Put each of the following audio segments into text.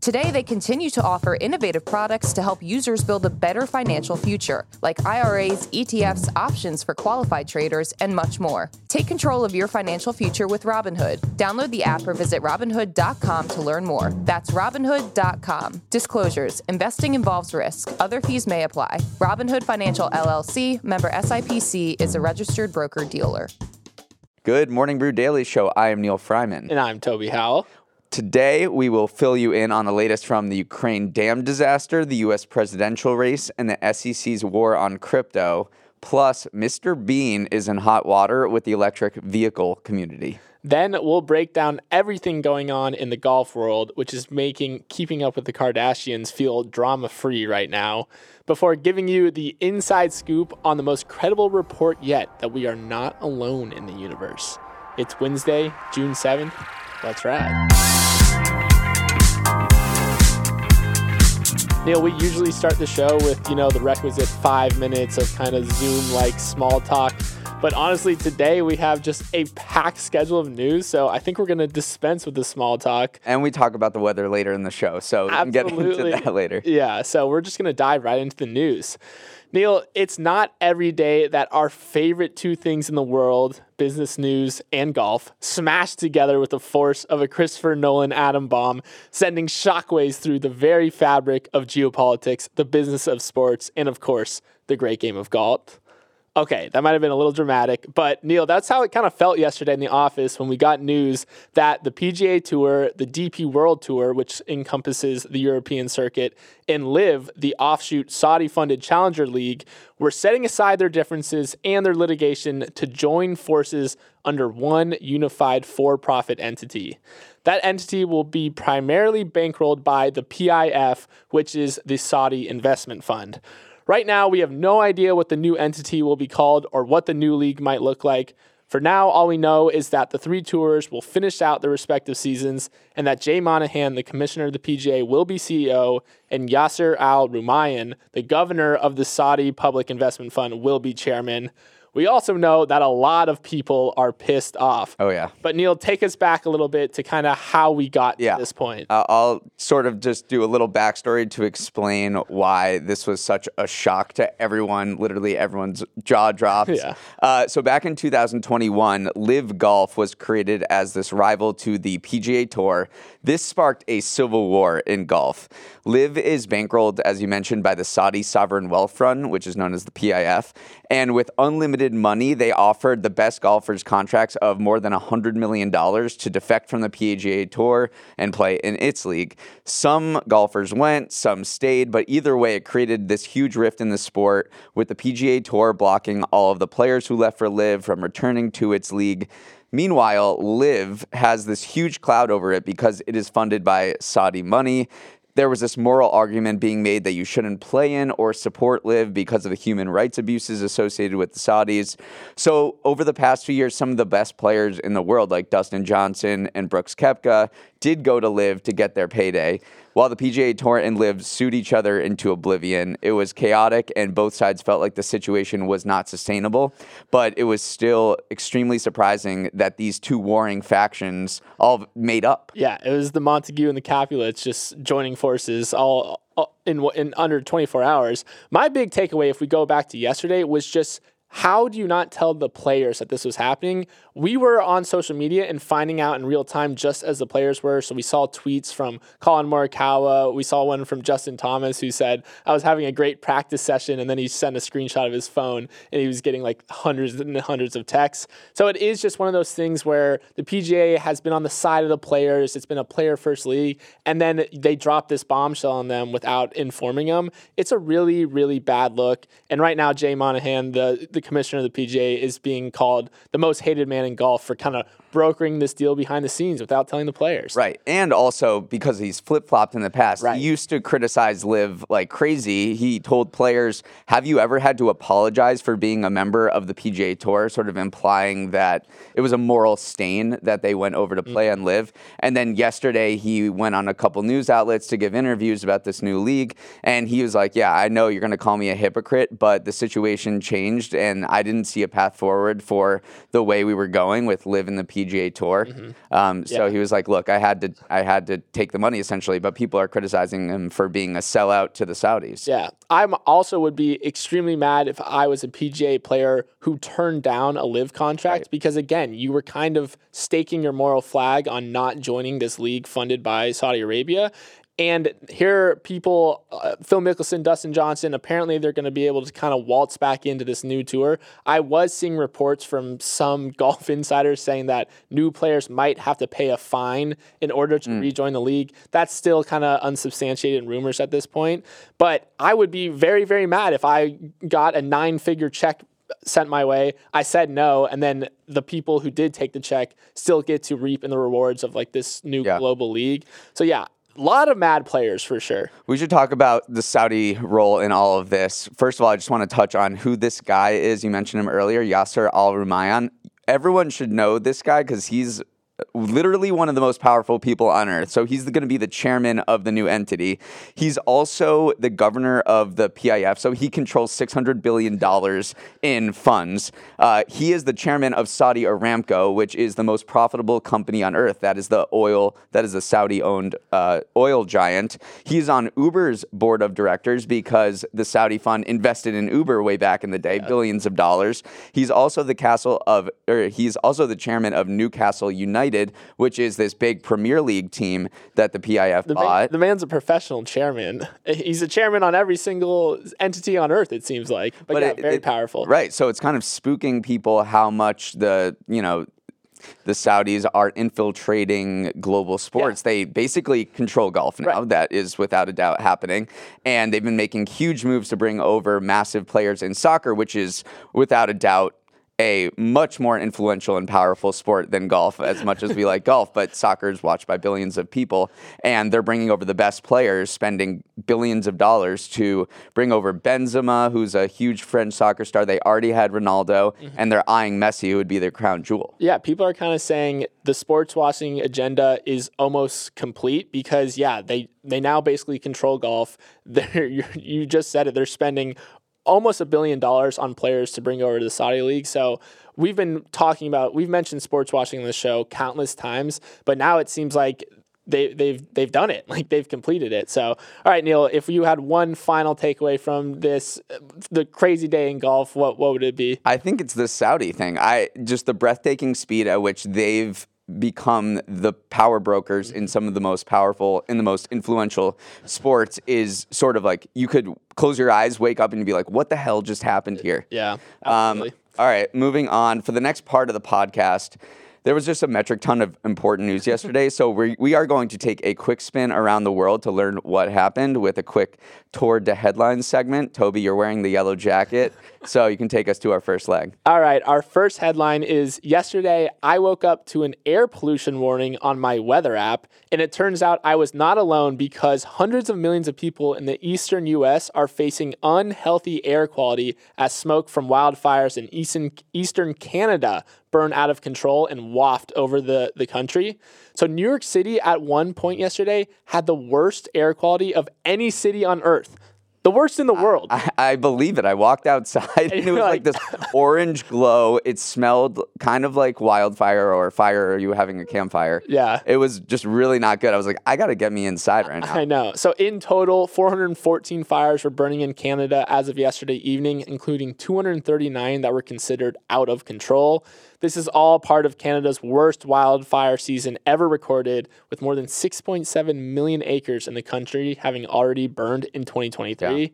Today, they continue to offer innovative products to help users build a better financial future, like IRAs, ETFs, options for qualified traders, and much more. Take control of your financial future with Robinhood. Download the app or visit Robinhood.com to learn more. That's Robinhood.com. Disclosures Investing involves risk. Other fees may apply. Robinhood Financial LLC, member SIPC, is a registered broker dealer. Good Morning Brew Daily Show. I am Neal Freyman. And I'm Toby Howell. Today, we will fill you in on the latest from the Ukraine dam disaster, the U.S. presidential race, and the SEC's war on crypto. Plus, Mr. Bean is in hot water with the electric vehicle community. Then we'll break down everything going on in the golf world, which is making keeping up with the Kardashians feel drama free right now, before giving you the inside scoop on the most credible report yet that we are not alone in the universe. It's Wednesday, June 7th. Let's ride. Neal, we usually start the show with, you know, the requisite five minutes of kind of Zoom like small talk. But honestly, today we have just a packed schedule of news. So I think we're going to dispense with the small talk. And we talk about the weather later in the show. So we can get into that later. Yeah. So we're just going to dive right into the news. Neal, it's not every day that our favorite two things in the world, business news and golf, smash together with the force of a Christopher Nolan atom bomb, sending shockwaves through the very fabric of geopolitics, the business of sports, and of course, the great game of golf. Okay, that might have been a little dramatic, but Neal, that's how it kind of felt yesterday in the office when we got news that the PGA Tour, the DP World Tour, which encompasses the European circuit, and LIV, the offshoot Saudi funded Challenger League, were setting aside their differences and their litigation to join forces under one unified for profit entity. That entity will be primarily bankrolled by the PIF, which is the Saudi Investment Fund. Right now, we have no idea what the new entity will be called or what the new league might look like. For now, all we know is that the three tours will finish out their respective seasons and that Jay Monahan, the commissioner of the PGA, will be CEO and Yasser Al Rumayyan, the governor of the Saudi Public Investment Fund, will be chairman. We also know that a lot of people are pissed off. Oh, yeah. But Neal, take us back a little bit to kind of how we got yeah. to this point. Uh, I'll sort of just do a little backstory to explain why this was such a shock to everyone. Literally, everyone's jaw dropped. Yeah. Uh, so, back in 2021, LIV Golf was created as this rival to the PGA Tour. This sparked a civil war in golf. LIV is bankrolled, as you mentioned, by the Saudi Sovereign Wealth Fund, which is known as the PIF. And with unlimited money, they offered the best golfers contracts of more than $100 million to defect from the PGA Tour and play in its league. Some golfers went, some stayed, but either way, it created this huge rift in the sport with the PGA Tour blocking all of the players who left for LIV from returning to its league. Meanwhile, LIV has this huge cloud over it because it is funded by Saudi money there was this moral argument being made that you shouldn't play in or support LIV because of the human rights abuses associated with the Saudis. So, over the past few years, some of the best players in the world, like Dustin Johnson and Brooks Koepka, did go to LIV to get their payday. While the PGA Tour and LIV sued each other into oblivion, it was chaotic and both sides felt like the situation was not sustainable. But it was still extremely surprising that these two warring factions all made up. Yeah, it was the Montague and the Capulets just joining forces all in in under 24 hours. My big takeaway, if we go back to yesterday, was just how do you not tell the players that this was happening? We were on social media and finding out in real time just as the players were. So we saw tweets from Collin Morikawa. We saw one from Justin Thomas who said, I was having a great practice session. And then he sent a screenshot of his phone and he was getting like hundreds and hundreds of texts. So it is just one of those things where the PGA has been on the side of the players. It's been a player first league. And then they drop this bombshell on them without informing them. It's a really, really bad look. And right now, Jay Monahan, the, the the commissioner of the PGA is being called the most hated man in golf for kind of brokering this deal behind the scenes without telling the players. Right. And also because he's flip flopped in the past. Right. He used to criticize LIV like crazy. He told players, Have you ever had to apologize for being a member of the PGA Tour? Sort of implying that it was a moral stain that they went over to play mm-hmm. on LIV. And then yesterday he went on a couple news outlets to give interviews about this new league. And he was like, Yeah, I know you're going to call me a hypocrite, but the situation changed and I didn't see a path forward for the way we were going with LIV in the PGA Tour. Um, so Yeah. he was like, "Look, I had to, I had to take the money essentially." But people are criticizing him for being a sellout to the Saudis. Yeah. I'm also would be extremely mad if I was a PGA player who turned down a LIV contract because again, you were kind of staking your moral flag on not joining this league funded by Saudi Arabia. And here, people, uh, Phil Mickelson, Dustin Johnson, apparently they're going to be able to kind of waltz back into this new tour. I was seeing reports from some golf insiders saying that new players might have to pay a fine in order to rejoin the league. That's still kind of unsubstantiated rumors at this point. But I would be very, very mad if I got a nine figure check sent my way. I said no, and then the people who did take the check still get to reap in the rewards of like this new Yeah. global league. So yeah, lot of mad players for sure. We should talk about the Saudi role in all of this. First of all, I just want to touch on who this guy is. You mentioned him earlier, Yasser Al Rumayyan. Everyone should know this guy because he's literally one of the most powerful people on earth. So he's going to be the chairman of the new entity. He's also the governor of the PIF. So he controls $600 billion in funds. Uh, he is the chairman of Saudi Aramco, which is the most profitable company on earth. That is the oil, that is a Saudi owned uh, oil giant. He's on Uber's board of directors because the Saudi fund invested in Uber way back in the day, billions of dollars. He's also the castle of, or he's also the chairman of Newcastle United, which is this big Premier League team that the PIF The, man, bought. the man's a professional chairman. He's a chairman on every single entity on earth. It seems like, but, yeah, it- very it- powerful. Right. So it's kind of spooking people how much the, you know, the Saudis are infiltrating global sports. They basically control golf now. Right. That is without a doubt happening. And they've been making huge moves to bring over massive players in soccer, which is without a doubt a much more influential and powerful sport than golf, as much as we like golf. But soccer is watched by billions of people, and they're bringing over the best players, spending billions of dollars to bring over Benzema, who's a huge French soccer star. They already had Ronaldo, mm-hmm. and they're eyeing Messi, who would be their crown jewel. Yeah, people are kind of saying the sportswashing agenda is almost complete because yeah, they they now basically control golf. They're you just said it. They're spending almost a billion dollars on players to bring over to the Saudi league. So we've been talking about we've mentioned sportswashing on the show countless times, but now it seems like they, they've they've done it like they've completed it so all right neal if you had one final takeaway from this the crazy day in golf what what would it be I think it's the Saudi thing. I just the breathtaking speed at which they've become the power brokers in some of the most powerful in the most influential sports is sort of like you could close your eyes, wake up and be like, what the hell just happened here? yeah Um, all right, moving on. For the next part of the podcast, there was just a metric ton of important news yesterday. so we, we are going to take a quick spin around the world to learn what happened with a quick tour to headlines segment. Toby, you're wearing the yellow jacket, so you can take us to our first leg. All right, our first headline is yesterday I woke up to an air pollution warning on my weather app, and it turns out I was not alone because hundreds of millions of people in the eastern US are facing unhealthy air quality as smoke from wildfires in eastern, eastern Canada burn out of control and waft over the, the country. So, New York City at one point yesterday had the worst air quality of any city on earth. The worst in the world. I, I believe it. I walked outside and it was like, like- this orange glow. It smelled kind of like wildfire or fire or you having a campfire. Yeah. It was just really not good. I was like, I got to get me inside right now. I know. So in total, 414 fires were burning in Canada as of yesterday evening, including 239 that were considered out of control. This is all part of Canada's worst wildfire season ever recorded, with more than 6.7 million acres in the country having already burned in 2023.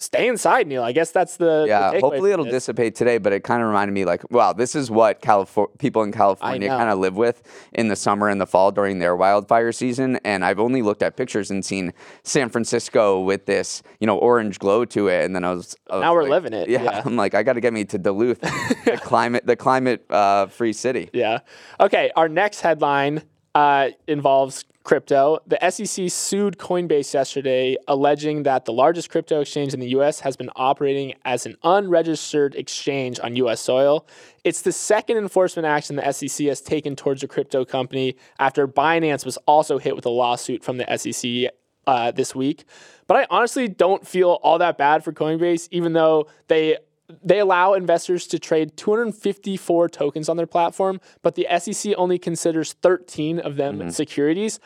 Stay inside, Neal. I guess that's the the Yeah, takeaway hopefully it'll dissipate today, but it kind of reminded me like, wow, this is what Califor- people in California kind of live with in the summer and the fall during their wildfire season. And I've only looked at pictures and seen San Francisco with this, you know, orange glow to it. And then I was, I was Now we're living it, Yeah, yeah. I'm like, I got to get me to Duluth, the climate, the climate uh, free city. Yeah. Okay. Our next headline uh, involves crypto. The SEC sued Coinbase yesterday, alleging that the largest crypto exchange in the U.S. has been operating as an unregistered exchange on U.S. soil. It's the second enforcement action the SEC has taken towards a crypto company after Binance was also hit with a lawsuit from the SEC uh, this week. But I honestly don't feel all that bad for Coinbase, even though they they allow investors to trade 254 tokens on their platform, but the SEC only considers 13 of them Mm-hmm. securities.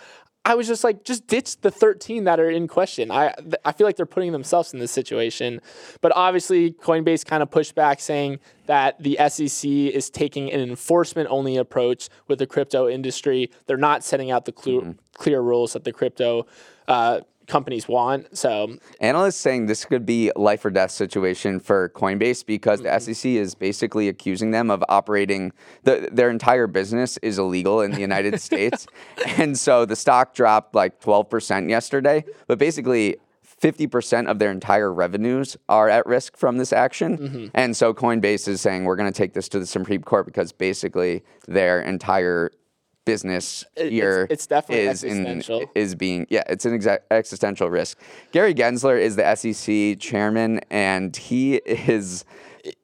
I was just like, just ditch the 13 that are in question. I th- I feel like they're putting themselves in this situation. But obviously, Coinbase kind of pushed back, saying that the SEC is taking an enforcement only approach with the crypto industry. They're not setting out the clear, Mm-hmm. clear rules that the crypto uh, companies want. So Analysts saying this could be life or death situation for Coinbase because the mm-hmm. SEC is basically accusing them of operating the, their entire business is illegal in the United States. And so the stock dropped like 12% yesterday, but basically 50% of their entire revenues are at risk from this action. Mm-hmm. And so Coinbase is saying we're going to take this to the Supreme Court because basically their entire business It- it's- it's definitely is in existential. is being yeah it's an exa- existential risk gary gensler is the sec chairman and he is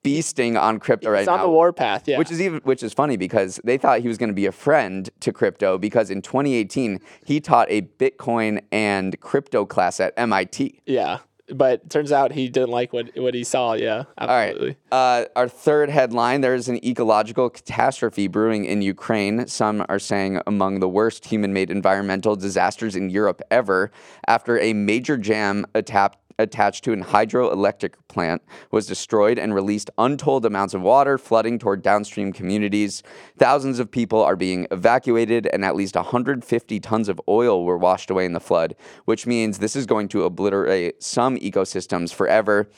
beasting on crypto right now. it's on now the warpath. Yeah. which is even which is funny because they thought he was going to be a friend to crypto because in 2018 he taught a bitcoin and crypto class at mit yeah. But turns out he didn't like what, what he saw. Yeah. All right. Absolutely. Uh, our third headline there is an ecological catastrophe brewing in Ukraine. Some are saying among the worst human made environmental disasters in Europe ever after a major jam attacked. Attached to an hydroelectric plant was destroyed and released untold amounts of water, flooding toward downstream communities. Thousands of people are being evacuated, and at least 150 tons of oil were washed away in the flood, which means this is going to obliterate some ecosystems forever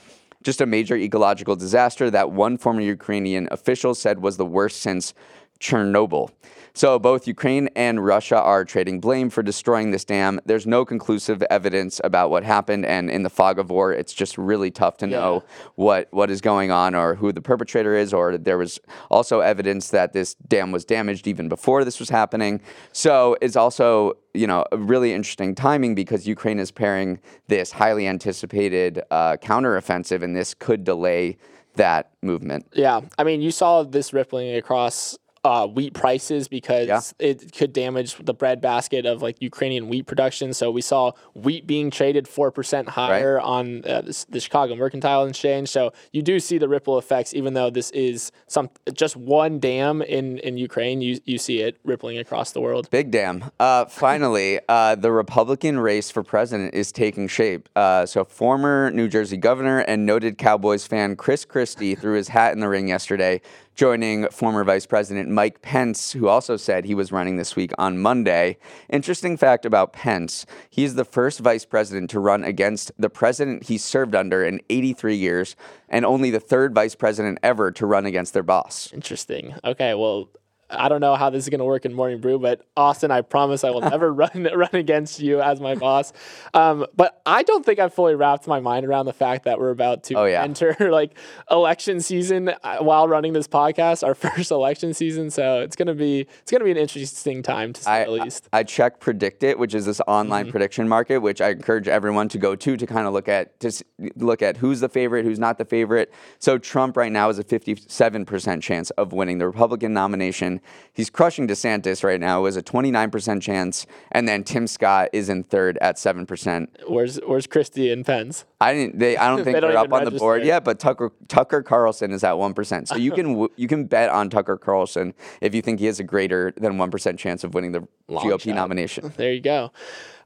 just a major ecological disaster that one former Ukrainian official said was the worst since Chernobyl. So both Ukraine and Russia are trading blame for destroying this dam. There's no conclusive evidence about what happened, and in the fog of war, it's just really tough to know what what is going on or who the perpetrator is. Or there was also evidence that this dam was damaged even before this was happening. So it's also you know a really interesting timing because Ukraine is pairing this highly anticipated uh, counteroffensive, and this could delay that movement. Yeah, I mean, you saw this rippling across uh, wheat prices because Yeah. it could damage the bread basket of like Ukrainian wheat production. So we saw wheat being traded four percent higher on uh, this, the Chicago Mercantile Exchange. So you do see the ripple effects, even though this is some just one dam in in Ukraine. You you see it rippling across the world. Big dam. Uh, finally, uh, the Republican race for president is taking shape. Uh, so, former New Jersey governor and noted Cowboys fan Chris Christie threw his hat in the ring yesterday, joining former Vice President Mike Pence, who also said he was running this week on Monday. Interesting fact about Pence he is the first vice president to run against the president he served under in 83 years, and only the third vice president ever to run against their boss. Interesting. Okay, well, I don't know how this is going to work in Morning Brew, but Austin, I promise I will never run run against you as my boss. Um, but I don't think I've fully wrapped my mind around the fact that we're about to Oh, yeah. enter like election season uh, while running this podcast, our first election season. So it's gonna be it's gonna be an interesting time to say I, the least. I checked PredictIt, which is this online prediction market, which I encourage everyone to go to to kind of look at to look at who's the favorite, who's not the favorite. So Trump right now is a 57% chance of winning the Republican nomination. He's crushing DeSantis right now. It was a 29% chance, and then Tim Scott is in third at 7%. Where's Where's Christie and Pence? I didn't. They. I don't think They are up on the board register. yet. But Tucker Tucker Carlson is at one percent. So you can you can bet on Tucker Carlson if you think he has a greater than one percent chance of winning the GOP shot. nomination. There you go.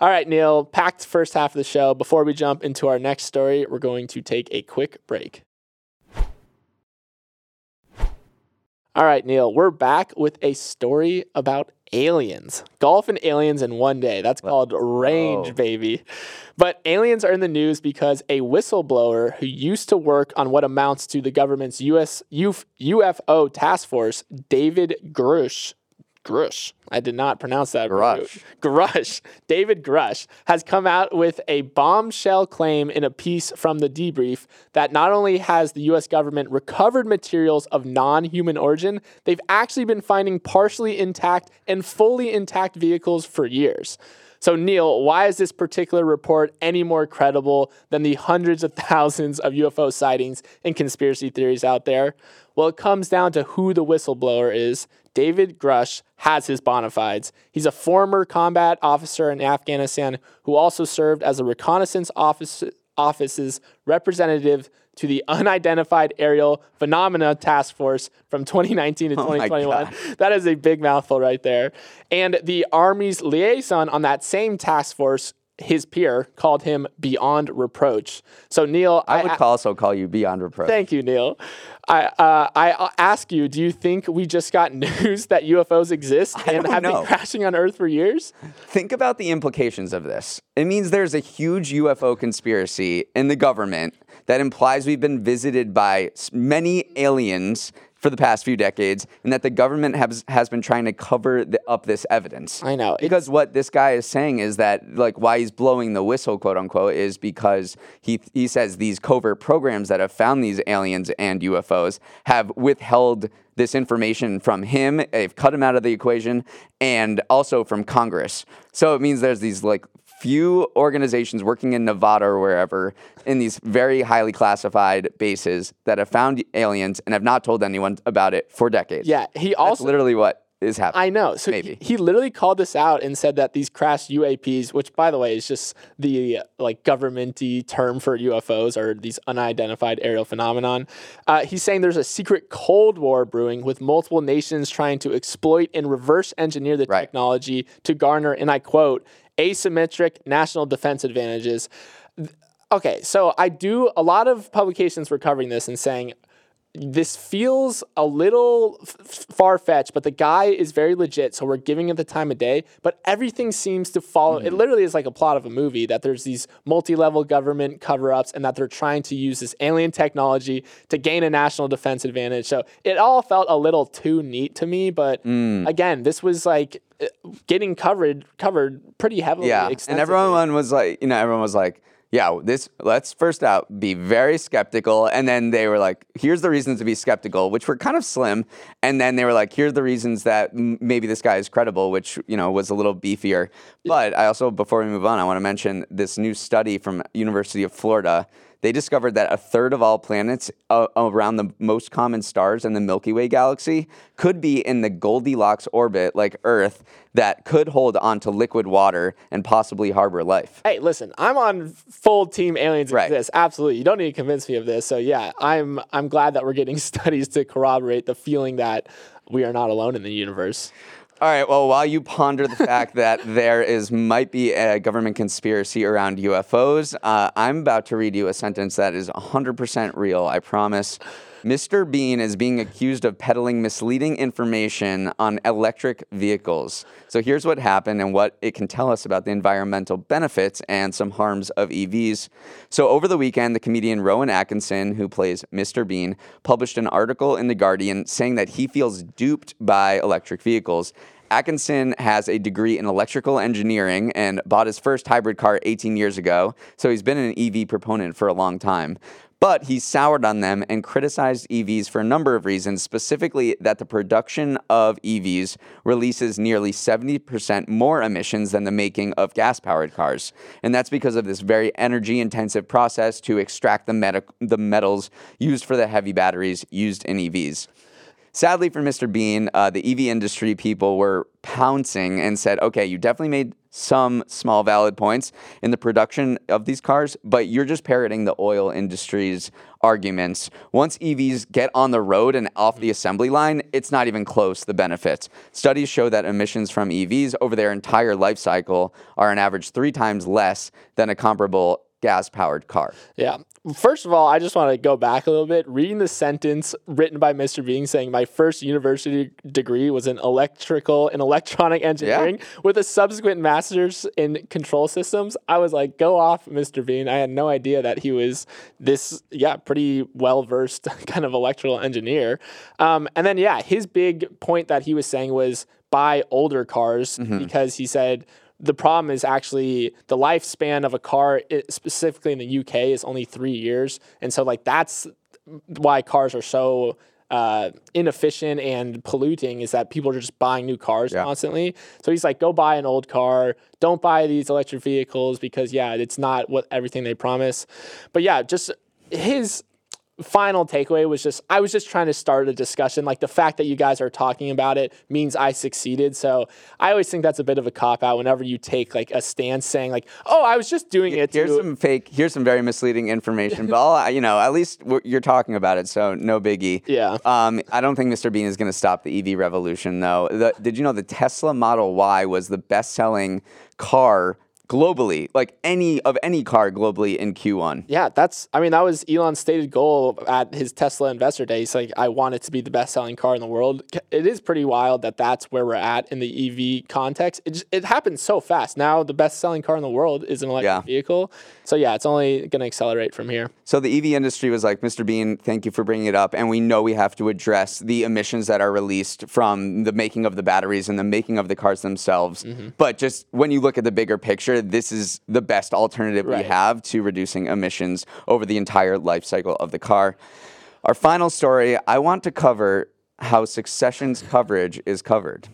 All right, Neal, packed first half of the show. Before we jump into our next story, we're going to take a quick break. All right, Neal, we're back with a story about aliens. Golf and aliens in one day. That's called range, Whoa. baby. But aliens are in the news because a whistleblower who used to work on what amounts to the government's US UFO task force, David Grusch, Grusch. I did not pronounce that. Grusch. Grusch. David Grusch has come out with a bombshell claim in a piece from the debrief that not only has the US government recovered materials of non human origin, they've actually been finding partially intact and fully intact vehicles for years. So, Neal, why is this particular report any more credible than the hundreds of thousands of UFO sightings and conspiracy theories out there? Well, it comes down to who the whistleblower is. David Grusch has his bona fides. He's a former combat officer in Afghanistan who also served as a reconnaissance office, office's representative to the Unidentified Aerial Phenomena Task Force from 2019 to Oh 2021. That is a big mouthful right there. And the Army's liaison on that same task force, his peer, called him beyond reproach. So, Neal, I would also call you beyond reproach. Thank you, Neal. I uh, I uh, ask you, do you think we just got news that UFOs exist and have know. been crashing on Earth for years? Think about the implications of this. It means there's a huge UFO conspiracy in the government that implies we've been visited by many aliens for the past few decades and that the government has, has been trying to cover the, up this evidence. I know. Because what this guy is saying is that, like, why he's blowing the whistle, quote unquote, is because he, he says these covert programs that have found these aliens and UFOs have withheld this information from him. They've cut him out of the equation and also from Congress. So it means there's these, like, few organizations working in Nevada or wherever in these very highly classified bases that have found aliens and have not told anyone about it for decades. Yeah, he That's also. literally what is happening. I know. So Maybe. He, he literally called this out and said that these crashed UAPs, which by the way is just the like governmenty term for UFOs or these unidentified aerial phenomenon. Uh, he's saying there's a secret Cold War brewing with multiple nations trying to exploit and reverse engineer the Right. technology to garner, and I quote, asymmetric national defense advantages. Okay, so I do a lot of publications were covering this and saying this feels a little f- far fetched, but the guy is very legit. So we're giving it the time of day. But everything seems to follow. It literally is like a plot of a movie that there's these multi level government cover ups and that they're trying to use this alien technology to gain a national defense advantage. So it all felt a little too neat to me. But again, this was like uh, getting covered covered pretty heavily. Yeah, and everyone was like, you know, everyone was like, yeah, this. Let's first out be very skeptical, and then they were like, here's the reasons to be skeptical, which were kind of slim, and then they were like, here's the reasons that m- maybe this guy is credible, which you know was a little beefier. But I also, before we move on, I want to mention this new study from University of Florida. They discovered that a third of all planets uh, around the most common stars in the Milky Way galaxy could be in the Goldilocks orbit, like Earth, that could hold onto liquid water and possibly harbor life. Hey, listen, I'm on full team aliens Right. exist. Absolutely. You don't need to convince me of this. So yeah, I'm I'm glad that we're getting studies to corroborate the feeling that we are not alone in the universe. All right. Well, while you ponder the fact that there is might be a government conspiracy around UFOs, uh, I'm about to read you a sentence that is 100% real. I promise. Mr. Bean is being accused of peddling misleading information on electric vehicles. So here's what happened and what it can tell us about the environmental benefits and some harms of EVs. So over the weekend, the comedian Rowan Atkinson, who plays Mr. Bean, published an article in The Guardian saying that he feels duped by electric vehicles. Atkinson has a degree in electrical engineering and bought his first hybrid car 18 years ago, so he's been an EV proponent for a long time. But he soured on them and criticized EVs for a number of reasons, specifically that the production of EVs releases nearly 70% more emissions than the making of gas powered cars. And that's because of this very energy intensive process to extract the, the metals used for the heavy batteries used in EVs. Sadly for Mr. Bean, uh, the EV industry people were pouncing and said, okay, you definitely made some small valid points in the production of these cars, but you're just parroting the oil industry's arguments. Once EVs get on the road and off the assembly line, it's not even close, the benefits. Studies show that emissions from EVs over their entire life cycle are on average three times less than a comparable gas powered car. Yeah. First of all, I just want to go back a little bit. Reading the sentence written by Mr. Bean saying my first university degree was in electrical and electronic engineering with a subsequent master's in control systems. I was like, go off, Mr. Bean. I had no idea that he was this, yeah, pretty well versed kind of electrical engineer. Um, and then, yeah, his big point that he was saying was buy older cars because he said, the problem is actually the lifespan of a car, it, specifically in the UK, is only three years, and so like that's why cars are so uh, inefficient and polluting. Is that people are just buying new cars Yeah. constantly? So he's like, go buy an old car. Don't buy these electric vehicles because yeah, it's not what everything they promise. But yeah, just his final takeaway was just I was just trying to start a discussion. Like the fact that you guys are talking about it means I succeeded. So I always think that's a bit of a cop out whenever you take like a stance saying like, "Oh, I was just doing it." Here's to... some fake. Here's some very misleading information, but all, you know, at least you're talking about it, so no biggie. Yeah. Um, I don't think Mr. Bean is going to stop the EV revolution, though. The, did you know the Tesla Model Y was the best-selling car globally, like any of any car globally in Q1. Yeah, that's I mean that was Elon's stated goal at his Tesla investor day. He's like I want it to be the best selling car in the world. It is pretty wild that that's where we're at in the EV context. It just, it happens so fast. Now the best selling car in the world is an electric yeah. vehicle. So yeah, it's only going to accelerate from here. So the EV industry was like, Mr. Bean, thank you for bringing it up, and we know we have to address the emissions that are released from the making of the batteries and the making of the cars themselves. Mm-hmm. But just when you look at the bigger picture this is the best alternative right. we have to reducing emissions over the entire life cycle of the car. Our final story I want to cover how Succession's coverage is covered.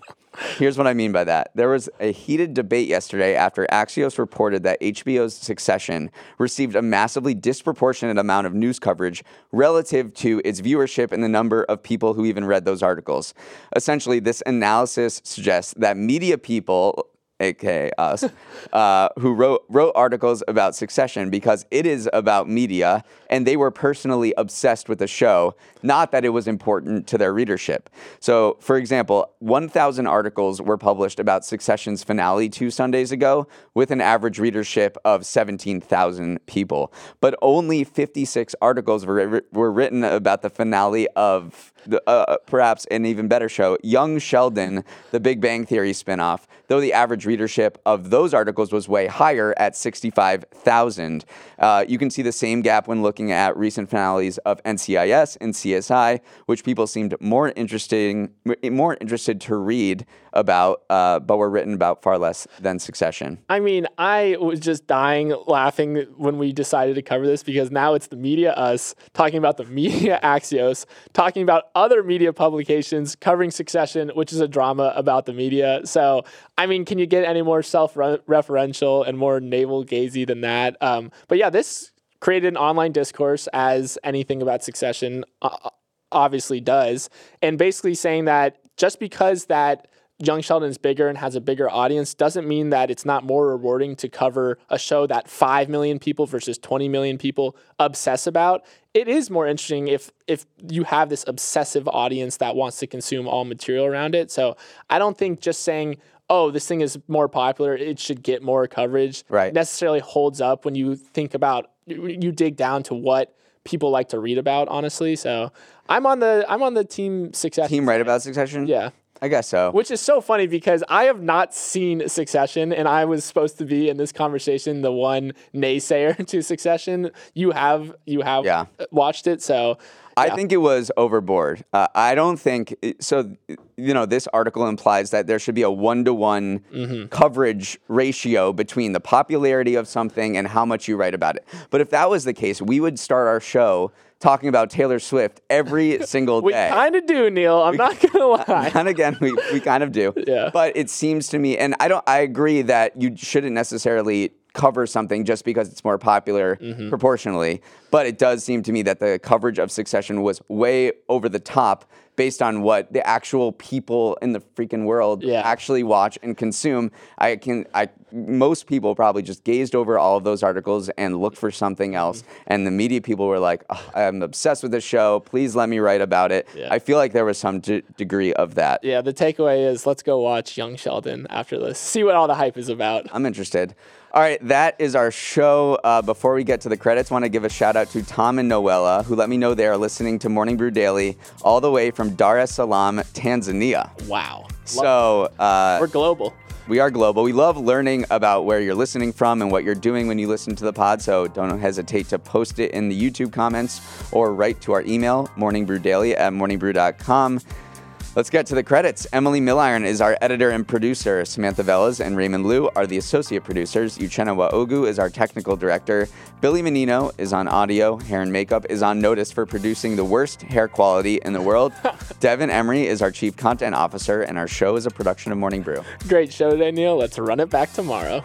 Here's what I mean by that. There was a heated debate yesterday after Axios reported that HBO's Succession received a massively disproportionate amount of news coverage relative to its viewership and the number of people who even read those articles. Essentially, this analysis suggests that media people aka us, uh, who wrote wrote articles about Succession because it is about media, and they were personally obsessed with the show. Not that it was important to their readership. So, for example, 1,000 articles were published about Succession's finale two Sundays ago, with an average readership of 17,000 people. But only 56 articles were were written about the finale of the, uh, uh, perhaps an even better show, Young Sheldon, the Big Bang Theory spinoff, though the average readership of those articles was way higher at 65,000. Uh, you can see the same gap when looking at recent finales of NCIS and CSI, which people seemed more interesting, more interested to read about, uh, but were written about far less than Succession. I mean, I was just dying laughing when we decided to cover this because now it's the media us talking about the media Axios, talking about other media publications covering Succession, which is a drama about the media. So, I mean, can you get any more self-referential and more navel-gazy than that? Um, but yeah, this created an online discourse as anything about Succession uh, obviously does, and basically saying that just because that Young Sheldon is bigger and has a bigger audience doesn't mean that it's not more rewarding to cover a show that 5 million people versus 20 million people obsess about. It is more interesting if if you have this obsessive audience that wants to consume all material around it. So, I don't think just saying oh, this thing is more popular, it should get more coverage, right. necessarily holds up when you think about you dig down to what people like to read about honestly so i'm on the i'm on the team success team right about succession yeah I guess so. Which is so funny because I have not seen Succession, and I was supposed to be in this conversation the one naysayer to Succession. You have you have yeah. watched it, so I think it was overboard. Uh, I don't think so. You know, this article implies that there should be a one to one coverage ratio between the popularity of something and how much you write about it. But if that was the case, we would start our show talking about Taylor Swift every single day. We kind of do, Neal. I'm we, not gonna lie. And again, we, we kind of do. yeah. But it seems to me, and I don't. I agree that you shouldn't necessarily cover something just because it's more popular mm-hmm. proportionally. But it does seem to me that the coverage of Succession was way over the top based on what the actual people in the freaking world yeah. actually watch and consume. I can I most people probably just gazed over all of those articles and looked for something else. Mm-hmm. And the media people were like, oh, "I'm obsessed with this show. Please let me write about it." Yeah. I feel like there was some d- degree of that. Yeah. The takeaway is let's go watch Young Sheldon after this. See what all the hype is about. I'm interested. All right, that is our show. Uh, before we get to the credits, want to give a shout out to Tom and Noella, who let me know they are listening to Morning Brew Daily all the way from Dar es Salaam, Tanzania. Wow. So uh, we're global. We are global. We love learning about where you're listening from and what you're doing when you listen to the pod. So don't hesitate to post it in the YouTube comments or write to our email, morningbrewdaily at morningbrew.com. Let's get to the credits. Emily Milliron is our editor and producer. Samantha Velez and Raymond Liu are the associate producers. Uchenna Waogu is our technical director. Billy Menino is on audio. Hair and makeup is on notice for producing the worst hair quality in the world. Devin Emery is our chief content officer, and our show is a production of Morning Brew. Great show today, Neal. Let's run it back tomorrow.